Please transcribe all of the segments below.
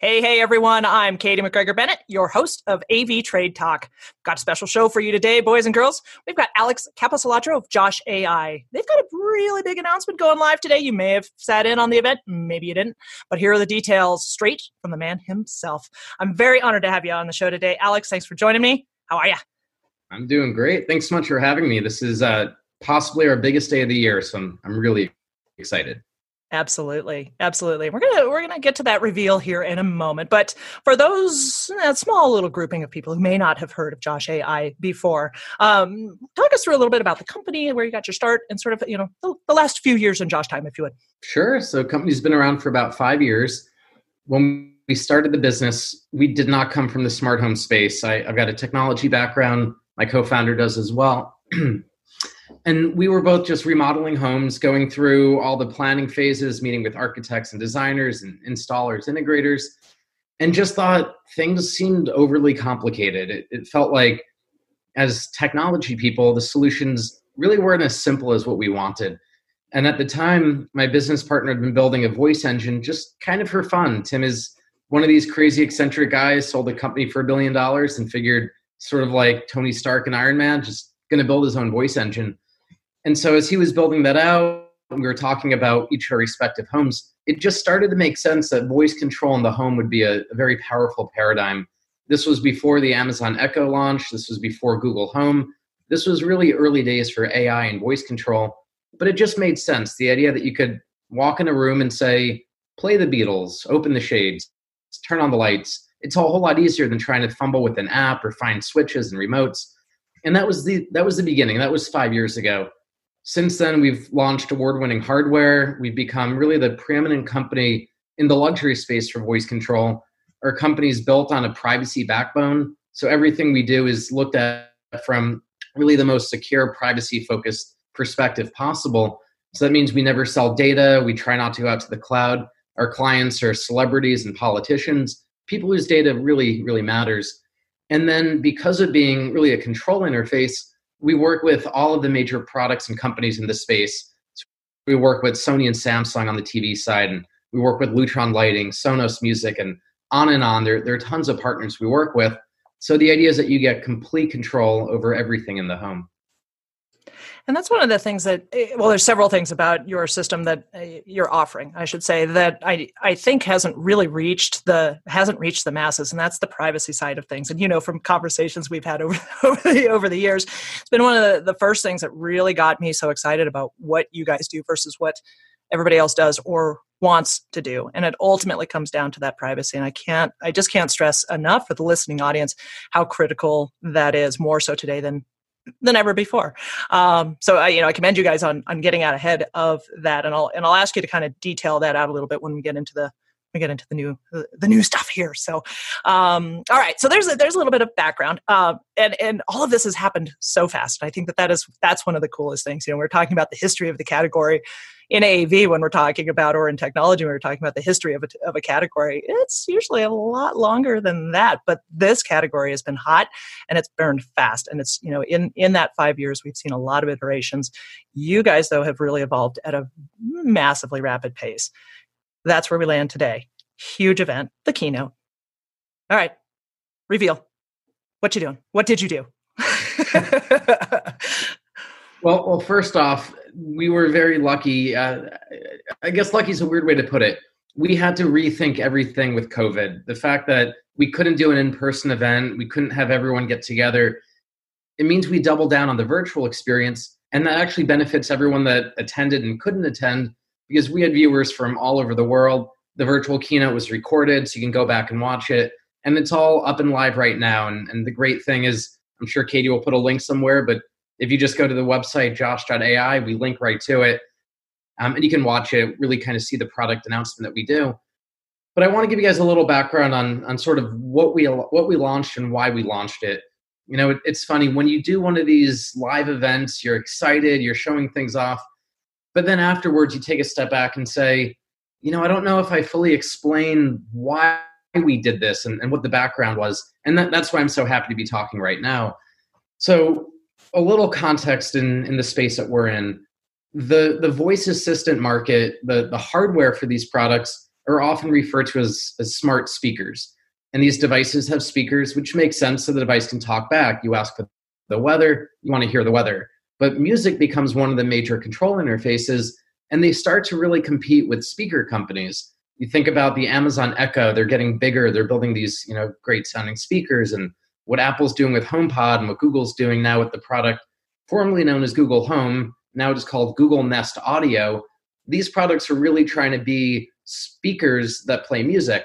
Hey, hey, everyone. I'm Katie McGregor Bennett, your host of AV Trade Talk. Got a special show for you today, boys and girls. We've got Alex Capecelatro of Josh AI. They've got a really big announcement going live today. You may have sat in on the event, maybe you didn't, but here are the details straight from the man himself. I'm very honored to have you on the show today. Alex, thanks for joining me. How are you? I'm doing great. Thanks so much for having me. This is uh, possibly our biggest day of the year, so I'm, I'm really excited. Absolutely, absolutely. We're gonna we're gonna get to that reveal here in a moment. But for those that small little grouping of people who may not have heard of Josh AI before, um, talk us through a little bit about the company, and where you got your start, and sort of you know the, the last few years in Josh time, if you would. Sure. So, company's been around for about five years. When we started the business, we did not come from the smart home space. I, I've got a technology background. My co-founder does as well. and we were both just remodeling homes going through all the planning phases meeting with architects and designers and installers integrators and just thought things seemed overly complicated. It, it, felt like as technology people the solutions really weren't as simple as what we wanted. And at the time my business partner had been building a voice engine just kind of for fun. Tim is one of these crazy eccentric guys sold a company for a billion dollars and figured sort of like tony stark and iron man just going to build his own voice engine and so as he was building that out, we were talking about each our respective homes. It just started to make sense that voice control in the home would be a, a very powerful paradigm. This was before the Amazon Echo launch. This was before Google Home. This was really early days for AI and voice control, but it just made sense. The idea that you could walk in a room and say, play the Beatles, open the shades, turn on the lights. It's a whole lot easier than trying to fumble with an app or find switches and remotes. And that was the that was the beginning. That was five years ago. Since then, we've launched award winning hardware. We've become really the preeminent company in the luxury space for voice control. Our company is built on a privacy backbone. So everything we do is looked at from really the most secure, privacy focused perspective possible. So that means we never sell data. We try not to go out to the cloud. Our clients are celebrities and politicians, people whose data really, really matters. And then because of being really a control interface, we work with all of the major products and companies in this space. So we work with Sony and Samsung on the TV side, and we work with Lutron Lighting, Sonos Music, and on and on. There, there are tons of partners we work with. So the idea is that you get complete control over everything in the home. And that's one of the things that, eh, well, there's several things about your system that eh, you're offering, I should say, that I, I think hasn't really reached the, hasn't reached the masses. And that's the privacy side of things. And, you know, from conversations we've had over, over, the, over the years, it's been one of the, the first things that really got me so excited about what you guys do versus what everybody else does or wants to do and it ultimately comes down to that privacy and i can't i just can't stress enough for the listening audience how critical that is more so today than than ever before. Um, so I, you know, I commend you guys on on getting out ahead of that, and I'll and I'll ask you to kind of detail that out a little bit when we get into the we get into the new the new stuff here. So, um, all right. So there's a, there's a little bit of background, uh, and and all of this has happened so fast. I think that that is that's one of the coolest things. You know, we're talking about the history of the category in AAV when we're talking about, or in technology when we're talking about the history of a, of a category, it's usually a lot longer than that. But this category has been hot and it's burned fast. And it's, you know, in, in that five years, we've seen a lot of iterations. You guys, though, have really evolved at a massively rapid pace. That's where we land today. Huge event, the keynote. All right, reveal. What you doing? What did you do? well, well, first off, we were very lucky. Uh, I guess lucky is a weird way to put it. We had to rethink everything with COVID. The fact that we couldn't do an in person event, we couldn't have everyone get together, it means we double down on the virtual experience. And that actually benefits everyone that attended and couldn't attend because we had viewers from all over the world. The virtual keynote was recorded, so you can go back and watch it. And it's all up and live right now. And, and the great thing is, I'm sure Katie will put a link somewhere, but if you just go to the website josh.ai, we link right to it. Um, and you can watch it, really kind of see the product announcement that we do. But I want to give you guys a little background on, on sort of what we, what we launched and why we launched it. You know, it, it's funny when you do one of these live events, you're excited, you're showing things off, but then afterwards you take a step back and say, you know, I don't know if I fully explain why we did this and, and what the background was. And that, that's why I'm so happy to be talking right now. So a little context in in the space that we're in the the voice assistant market the the hardware for these products are often referred to as, as smart speakers. And these devices have speakers, which makes sense so the device can talk back. You ask for the weather, you want to hear the weather. But music becomes one of the major control interfaces, and they start to really compete with speaker companies. You think about the Amazon Echo, they're getting bigger, they're building these, you know, great sounding speakers and what Apple's doing with HomePod and what Google's doing now with the product formerly known as Google Home, now it is called Google Nest Audio. These products are really trying to be speakers that play music.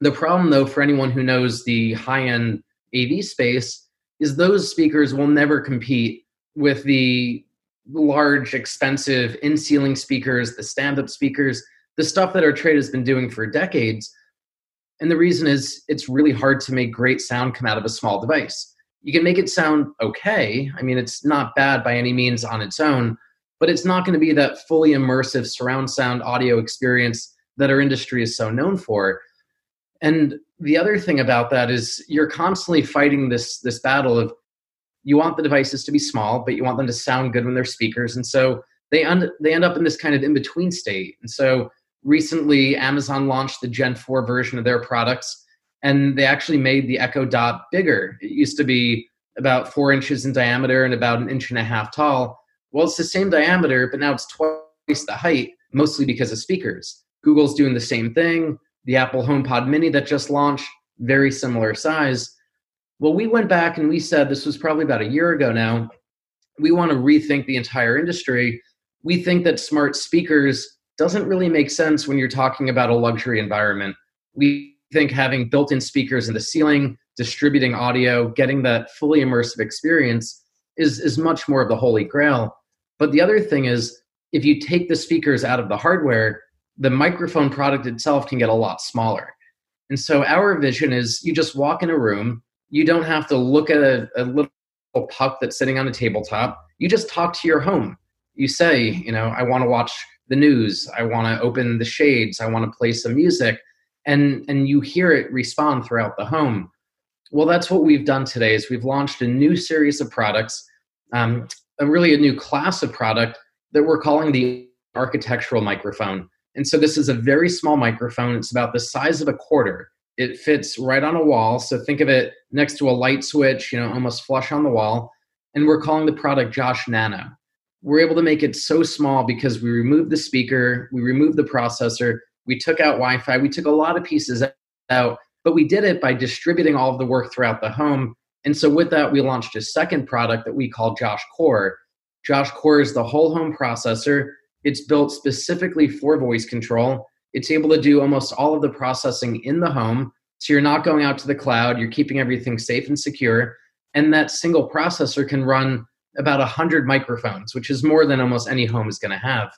The problem, though, for anyone who knows the high end AV space, is those speakers will never compete with the large, expensive in ceiling speakers, the stand up speakers, the stuff that our trade has been doing for decades. And the reason is it's really hard to make great sound come out of a small device. You can make it sound okay. I mean, it's not bad by any means on its own, but it's not going to be that fully immersive surround sound audio experience that our industry is so known for. And the other thing about that is you're constantly fighting this this battle of you want the devices to be small, but you want them to sound good when they're speakers. And so they un- they end up in this kind of in between state. And so recently, Amazon launched the Gen 4 version of their products, and they actually made the Echo Dot bigger. It used to be about four inches in diameter and about an inch and a half tall. Well, it's the same diameter, but now it's twice the height, mostly because of speakers. Google's doing the same thing. The Apple HomePod Mini that just launched, very similar size. Well, we went back and we said this was probably about a year ago now. We want to rethink the entire industry. We think that smart speakers doesn't really make sense when you're talking about a luxury environment. We think having built in speakers in the ceiling, distributing audio, getting that fully immersive experience is, is much more of the holy grail. But the other thing is, if you take the speakers out of the hardware, the microphone product itself can get a lot smaller. And so our vision is you just walk in a room, you don't have to look at a, a little puck that's sitting on a tabletop. You just talk to your home. You say, you know, I want to watch the news, I want to open the shades, I want to play some music, and and you hear it respond throughout the home. Well, that's what we've done today. Is we've launched a new series of products, um, a really a new class of product that we're calling the architectural microphone. And so this is a very small microphone. It's about the size of a quarter. It fits right on a wall. So think of it next to a light switch, you know, almost flush on the wall. And we're calling the product Josh Nano. We're able to make it so small because we removed the speaker, we removed the processor, we took out Wi Fi, we took a lot of pieces out, but we did it by distributing all of the work throughout the home. And so with that, we launched a second product that we call Josh Core. Josh Core is the whole home processor. It's built specifically for voice control. It's able to do almost all of the processing in the home. So you're not going out to the cloud, you're keeping everything safe and secure. And that single processor can run about 100 microphones, which is more than almost any home is going to have.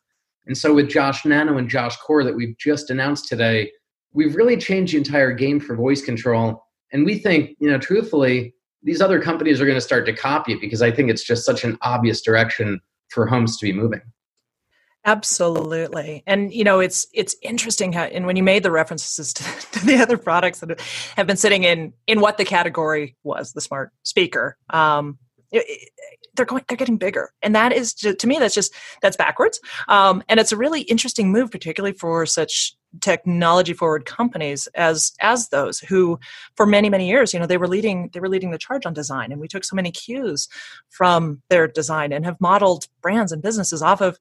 And so with Josh Nano and Josh Core that we've just announced today, we've really changed the entire game for voice control. And we think, you know, truthfully, these other companies are going to start to copy it because I think it's just such an obvious direction for homes to be moving. Absolutely. And you know, it's it's interesting how and when you made the references to, to, the other products that have been sitting in in what the category was, the smart speaker. Um, they're going they're getting bigger. And that is to me that's just that's backwards. Um, and it's a really interesting move particularly for such technology forward companies as as those who for many many years you know they were leading they were leading the charge on design. And we took so many cues from their design and have modeled brands and businesses off of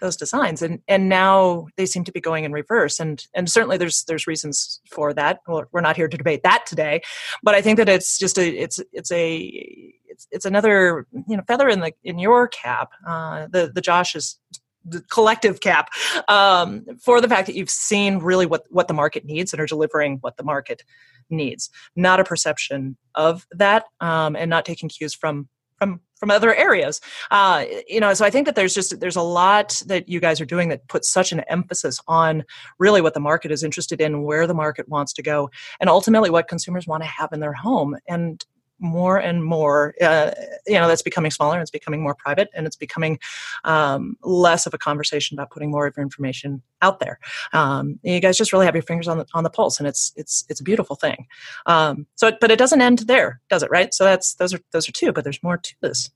those designs. And and now they seem to be going in reverse. And and certainly there's there's reasons for that. We're not here to debate that today. But i think that it's just a it's it's a it's it's another you know feather in the in your cap uh the the josh is the collective cap um, for the fact that you've seen really what what the market needs and are delivering what the market needs. Not a perception of that um, and not taking cues from from from other areas. Uh, you know so i think that there's just there's a lot that you guys are doing that puts such an emphasis on really what the market is interested in where the market wants to go and ultimately what consumers want to have in their home. And more and more uh, you know that's becoming smaller and it's becoming more private and it's becoming um, less of a conversation about putting more of your information out there. Um, you guys just really have your fingers on the on the pulse and it's it's it's a beautiful thing. Um, so but it doesn't end there does it right? So that's those are those are two but there's more to this.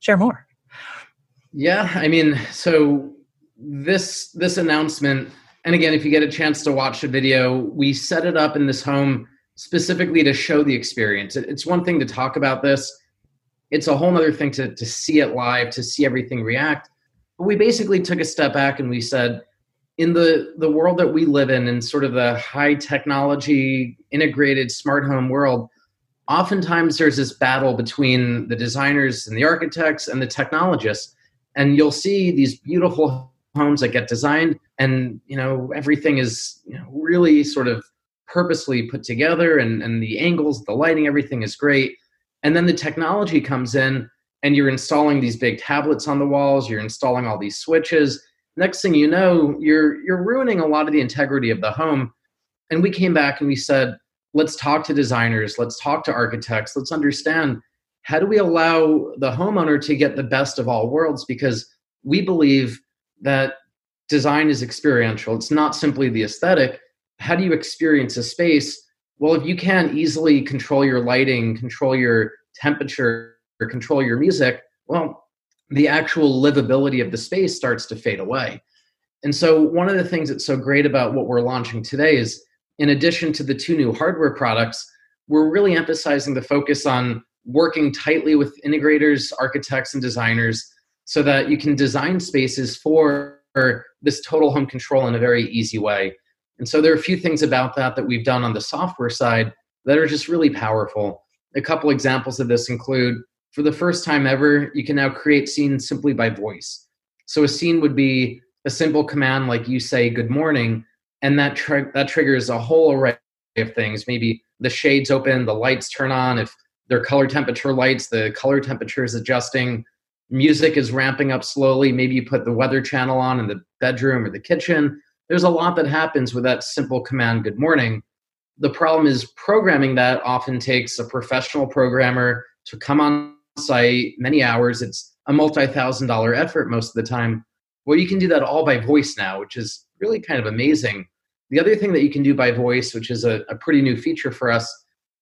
Share more. Yeah i mean so this this announcement And again, if you get a chance to watch the video, we set it up in this home specifically to show the experience. It's one thing to talk about this, it's a whole other thing to, to see it live, to see everything react. But we basically took a step back and we said, in the, the world that we live in, in sort of the high technology, integrated smart home world, oftentimes there's this battle between the designers and the architects and the technologists. And you'll see these beautiful homes that get designed and you know everything is you know, really sort of purposely put together and, and the angles the lighting everything is great. And then the technology comes in and you're installing these big tablets on the walls you're installing all these switches. Next thing you know you're you're ruining a lot of the integrity of the home. And we came back and we said let's talk to designers let's talk to architects let's understand how do we allow the homeowner to get the best of all worlds? Because we believe that design is experiential. It's not simply the aesthetic how do you experience a space? Well if you can't easily control your lighting control your temperature or control your music well the actual livability of the space starts to fade away. And so one of the things that's so great about what we're launching today is in addition to the two new hardware products we're really emphasizing the focus on working tightly with integrators architects and designers so that you can design spaces for this total home control in a very easy way and so there are a few things about that that we've done on the software side that are just really powerful. A couple examples of this include for the first time ever, you can now create scenes simply by voice. So a scene would be a simple command like you say good morning and that tr- that triggers a whole array of things. Maybe the shades open, the lights turn on, if they're color temperature lights, the color temperature is adjusting, music is ramping up slowly, maybe you put the weather channel on in the bedroom or the kitchen there's a lot that happens with that simple command, good morning. The problem is programming that often takes a professional programmer to come on site many hours. It's a multi thousand dollar effort most of the time. Well, you can do that all by voice now, which is really kind of amazing. The other thing that you can do by voice, which is a, a pretty new feature for us,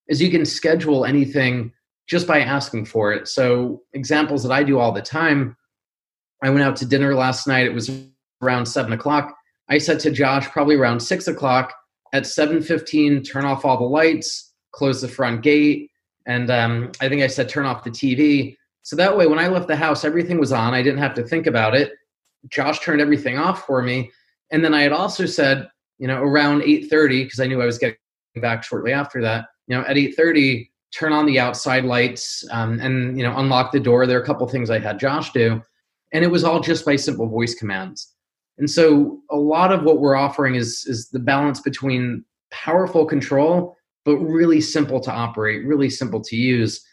is you can schedule anything just by asking for it. So, examples that I do all the time I went out to dinner last night. It was around seven o'clock. I said to Josh probably around six o'clock at 7.15 turn off all the lights close the front gate and um, i think i said turn off the tv so that way when i left the house everything was on. I didn't have to think about it. Josh turned everything off for me. And then i had also said you know around 8.30 because i knew i was getting back shortly after that you know at 8.30 turn on the outside lights um, and you know unlock the door. There are a couple things i had josh do. And it was all just by simple voice commands and so a lot of what we're offering is is the balance between powerful control but really simple to operate, really simple to use.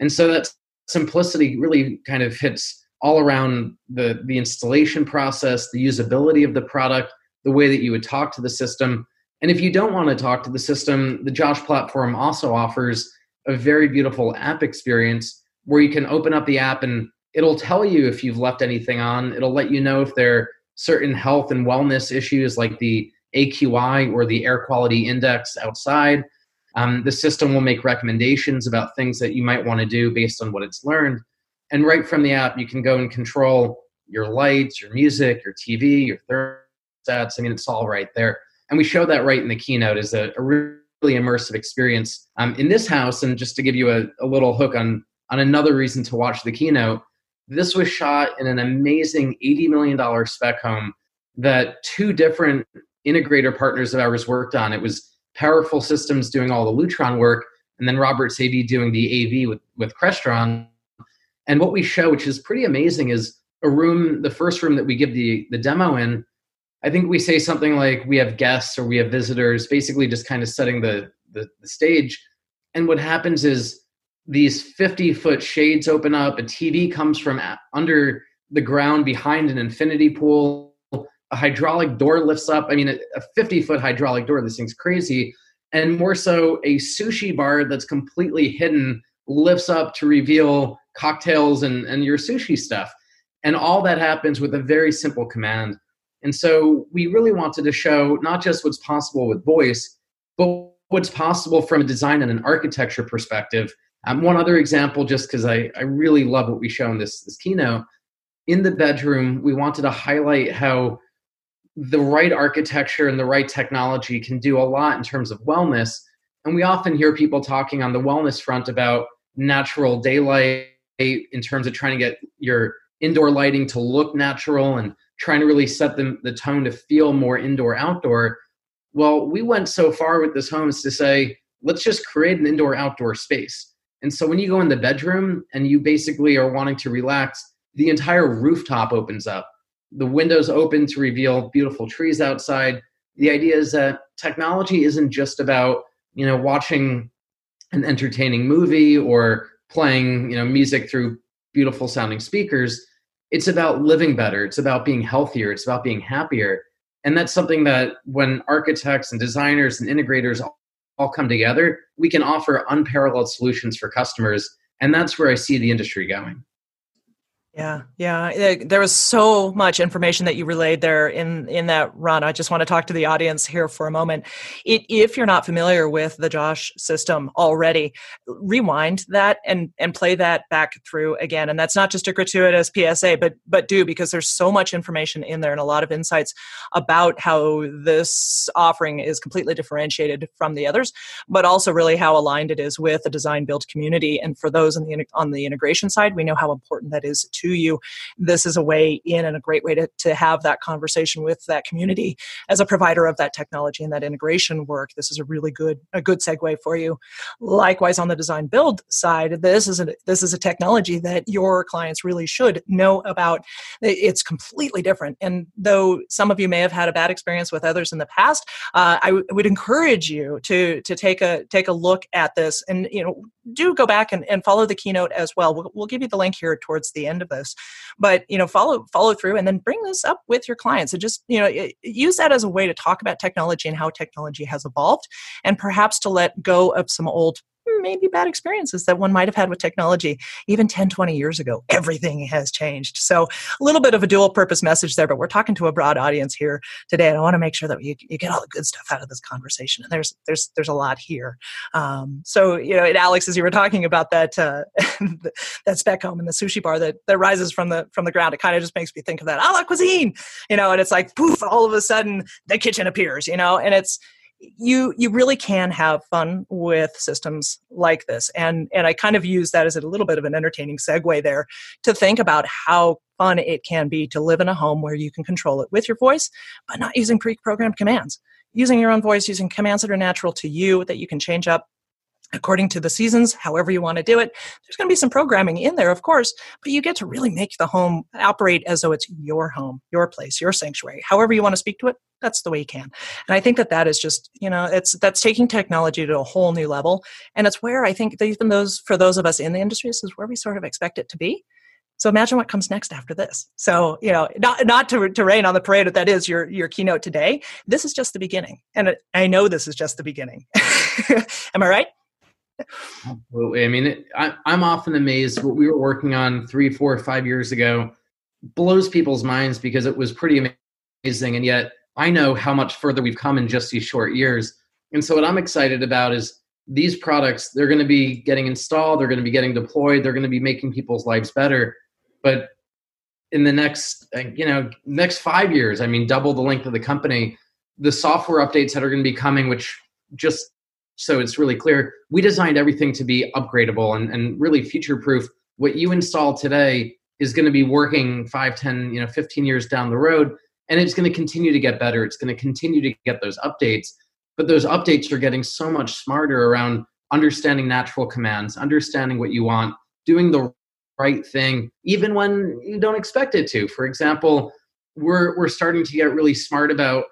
And so that simplicity really kind of hits all around the the installation process, the usability of the product, the way that you would talk to the system. And if you don't want to talk to the system, the Josh platform also offers a very beautiful app experience where you can open up the app and it'll tell you if you've left anything on. It'll let you know if there certain health and wellness issues like the AQI or the air quality index outside. Um, the system will make recommendations about things that you might want to do based on what it's learned. And right from the app, you can go and control your lights, your music, your TV, your thermostats. I mean, it's all right there. And we show that right in the keynote as a, a really immersive experience um, in this house. And just to give you a, a little hook on on another reason to watch the keynote, this was shot in an amazing $80 million spec home that two different integrator partners of ours worked on. It was Powerful Systems doing all the Lutron work, and then Robert Sabie doing the AV with, with Crestron. And what we show, which is pretty amazing, is a room, the first room that we give the, the demo in. I think we say something like we have guests or we have visitors, basically just kind of setting the, the, the stage. And what happens is these 50 foot shades open up a tv comes from under the ground behind an infinity pool a hydraulic door lifts up i mean a 50 foot hydraulic door this thing's crazy and more so a sushi bar that's completely hidden lifts up to reveal cocktails and, and your sushi stuff. And all that happens with a very simple command. And so we really wanted to show not just what's possible with voice but what's possible from a design and an architecture perspective um, one other example, just because I, I really love what we show in this, this keynote, in the bedroom, we wanted to highlight how the right architecture and the right technology can do a lot in terms of wellness. And we often hear people talking on the wellness front about natural daylight in terms of trying to get your indoor lighting to look natural and trying to really set the, the tone to feel more indoor outdoor. Well, we went so far with this home as to say, let's just create an indoor outdoor space. And so when you go in the bedroom and you basically are wanting to relax, the entire rooftop opens up. The windows open to reveal beautiful trees outside. The idea is that technology isn't just about, you know, watching an entertaining movie or playing, you know, music through beautiful sounding speakers. It's about living better. It's about being healthier. It's about being happier. And that's something that when architects and designers and integrators all come together, we can offer unparalleled solutions for customers. And that's where I see the industry going. Yeah, yeah. There was so much information that you relayed there in in that run. I just want to talk to the audience here for a moment. It, if you're not familiar with the Josh system already, rewind that and and play that back through again. And that's not just a gratuitous PSA, but but do because there's so much information in there and a lot of insights about how this offering is completely differentiated from the others, but also really how aligned it is with the design build community. And for those on the on the integration side, we know how important that is to to you, this is a way in and a great way to, to have that conversation with that community as a provider of that technology and that integration work. This is a really good a good segue for you. Likewise, on the design build side, this is a this is a technology that your clients really should know about. It's completely different, and though some of you may have had a bad experience with others in the past, uh, I w- would encourage you to to take a take a look at this and you know do go back and, and follow the keynote as well. well. Give you the link here towards the end of this, but you know, follow follow through and then bring this up with your clients and just you know use that as a way to talk about technology and how technology has evolved, and perhaps to let go of some old maybe bad experiences that one might have had with technology even 10 20 years ago. Everything has changed. So a little bit of a dual purpose message there but we're talking to a broad audience here today and i want to make sure that you, you get all the good stuff out of this conversation and there's there's there's a lot here. Um, so you know alex as you were talking about that uh, that spec home and the sushi bar that that rises from the from the ground it kind of just makes me think of that a la cuisine you know and it's like poof all of a sudden the kitchen appears you know and it's you you really can have fun with systems like this. And and i kind of use that as a little bit of an entertaining segue there to think about how fun it can be to live in a home where you can control it with your voice but not using pre-programmed commands. Using your own voice using commands that are natural to you that you can change up according to the seasons, however you want to do it. There's going to be some programming in there, of course, but you get to really make the home operate as though it's your home, your place, your sanctuary. However you want to speak to it, that's the way you can. And I think that that is just, you know, it's that's taking technology to a whole new level. And it's where I think even those for those of us in the industry, this is where we sort of expect it to be. So imagine what comes next after this. So, you know, not, not to, to rain on the parade, if that is your, your keynote today, this is just the beginning. And I know this is just the beginning. Am I right? Absolutely. I mean, it, I, I'm often amazed what we were working on three, four, five years ago blows people's minds because it was pretty amazing. And yet I know how much further we've come in just these short years. And so what I'm excited about is these products, they're going to be getting installed, they're going to be getting deployed, they're going to be making people's lives better. But in the next, you know, next five years, I mean, double the length of the company, the software updates that are going to be coming, which just so it's really clear. We designed everything to be upgradable and, and really future proof what you install today is going to be working 5 10 you know 15 years down the road and it's going to continue to get better. It's going to continue to get those updates but those updates are getting so much smarter around understanding natural commands understanding what you want doing the right thing even when you don't expect it to. For example we're we're starting to get really smart about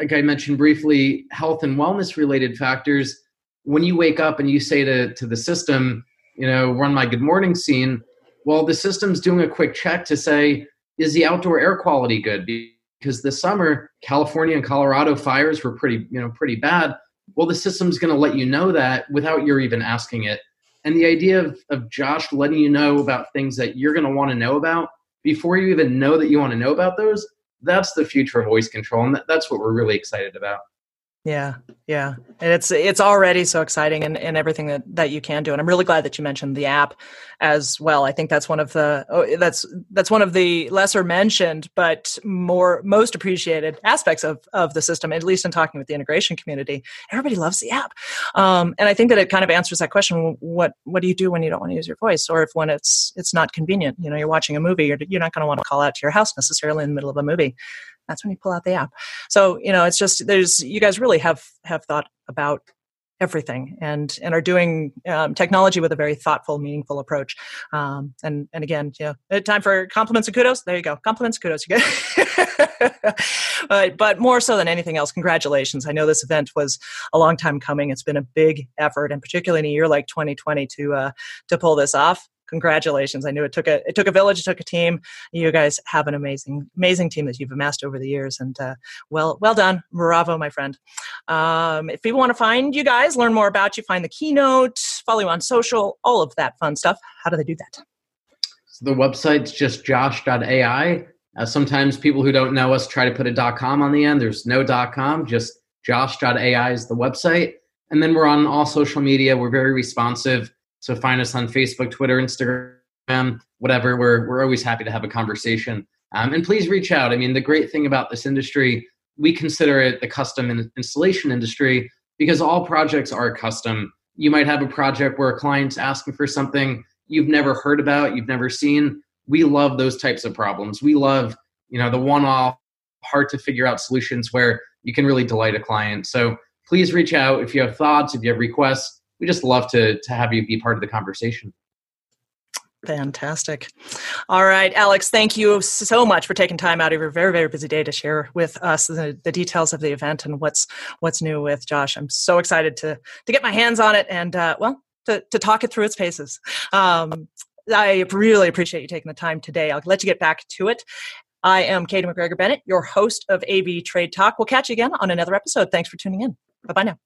like I mentioned briefly, health and wellness related factors, when you wake up and you say to, to the system, you know, run my good morning scene, well, the system's doing a quick check to say, is the outdoor air quality good? Because this summer, California and Colorado fires were pretty, you know, pretty bad. Well, the system's going to let you know that without you're even asking it. And the idea of, of Josh letting you know about things that you're going to want to know about before you even know that you want to know about those that's the future of voice control and that's what we're really excited about Yeah, yeah, and it's it's already so exciting and, and everything that that you can do. And I'm really glad that you mentioned the app as well. I think that's one of the oh, that's that's one of the lesser mentioned but more most appreciated aspects of of the system. At least in talking with the integration community, everybody loves the app, um, and I think that it kind of answers that question: what what do you do when you don't want to use your voice, or if when it's it's not convenient? You know, you're watching a movie, you're you're not going to want to call out to your house necessarily in the middle of a movie that's when you pull out the app. So you know it's just there's you guys really have have thought about everything and and are doing um, technology with a very thoughtful meaningful approach. Um, and and again you know uh, time for compliments and kudos. There you go. Compliments kudos you get but, but more so than anything else congratulations. I know this event was a long time coming. It's been a big effort and particularly in a year like 2020 to uh, to pull this off congratulations. I knew it took a it took a village, it took a team. You guys have an amazing amazing team that you've amassed over the years, and uh, well well done, bravo, my friend. Um, if people want to find you guys, learn more about you, find the keynote, follow you on social, all of that fun stuff. How do they do that? So the website's just josh.ai. Uh, sometimes people who don't know us try to put a .com on the end. There's no .com, just josh.ai is the website. And then we're on all social media. We're very responsive. So find us on Facebook, Twitter, Instagram, whatever. We're we're always happy to have a conversation. Um, and please reach out. I mean, the great thing about this industry, we consider it the custom installation industry because all projects are custom. You might have a project where a client's asking for something you've never heard about, you've never seen. We love those types of problems. We love, you know, the one-off, hard to figure out solutions where you can really delight a client. So please reach out if you have thoughts, if you have requests we just love to to have you be part of the conversation. Fantastic. All right, Alex, thank you so much for taking time out of your very, very busy day to share with us the, the details of the event and what's what's new with Josh. I'm so excited to to get my hands on it and uh, well to, to talk it through its paces. Um, I really appreciate you taking the time today. I'll let you get back to it. I am Katie McGregor Bennett, your host of AV Trade Talk. We'll catch you again on another episode. Thanks for tuning in. Bye bye now.